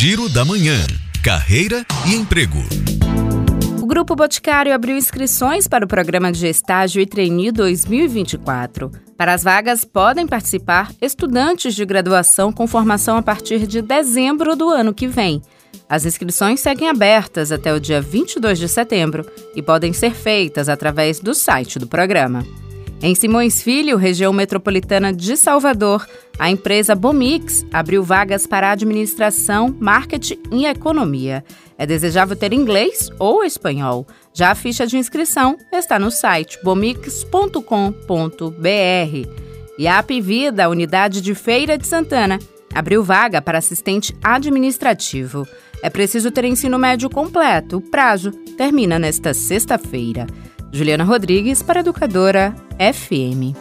Giro da Manhã. Carreira e emprego. O Grupo Boticário abriu inscrições para o programa de estágio e trainee 2024. Para as vagas podem participar estudantes de graduação com formação a partir de dezembro do ano que vem. As inscrições seguem abertas até o dia 22 de setembro e podem ser feitas através do site do programa. Em Simões Filho, região metropolitana de Salvador, a empresa Bomix abriu vagas para administração, marketing e economia. É desejável ter inglês ou espanhol. Já a ficha de inscrição está no site bomix.com.br. E a Apivida, unidade de Feira de Santana, abriu vaga para assistente administrativo. É preciso ter ensino médio completo. O prazo termina nesta sexta-feira. Juliana Rodrigues para Educadora FM.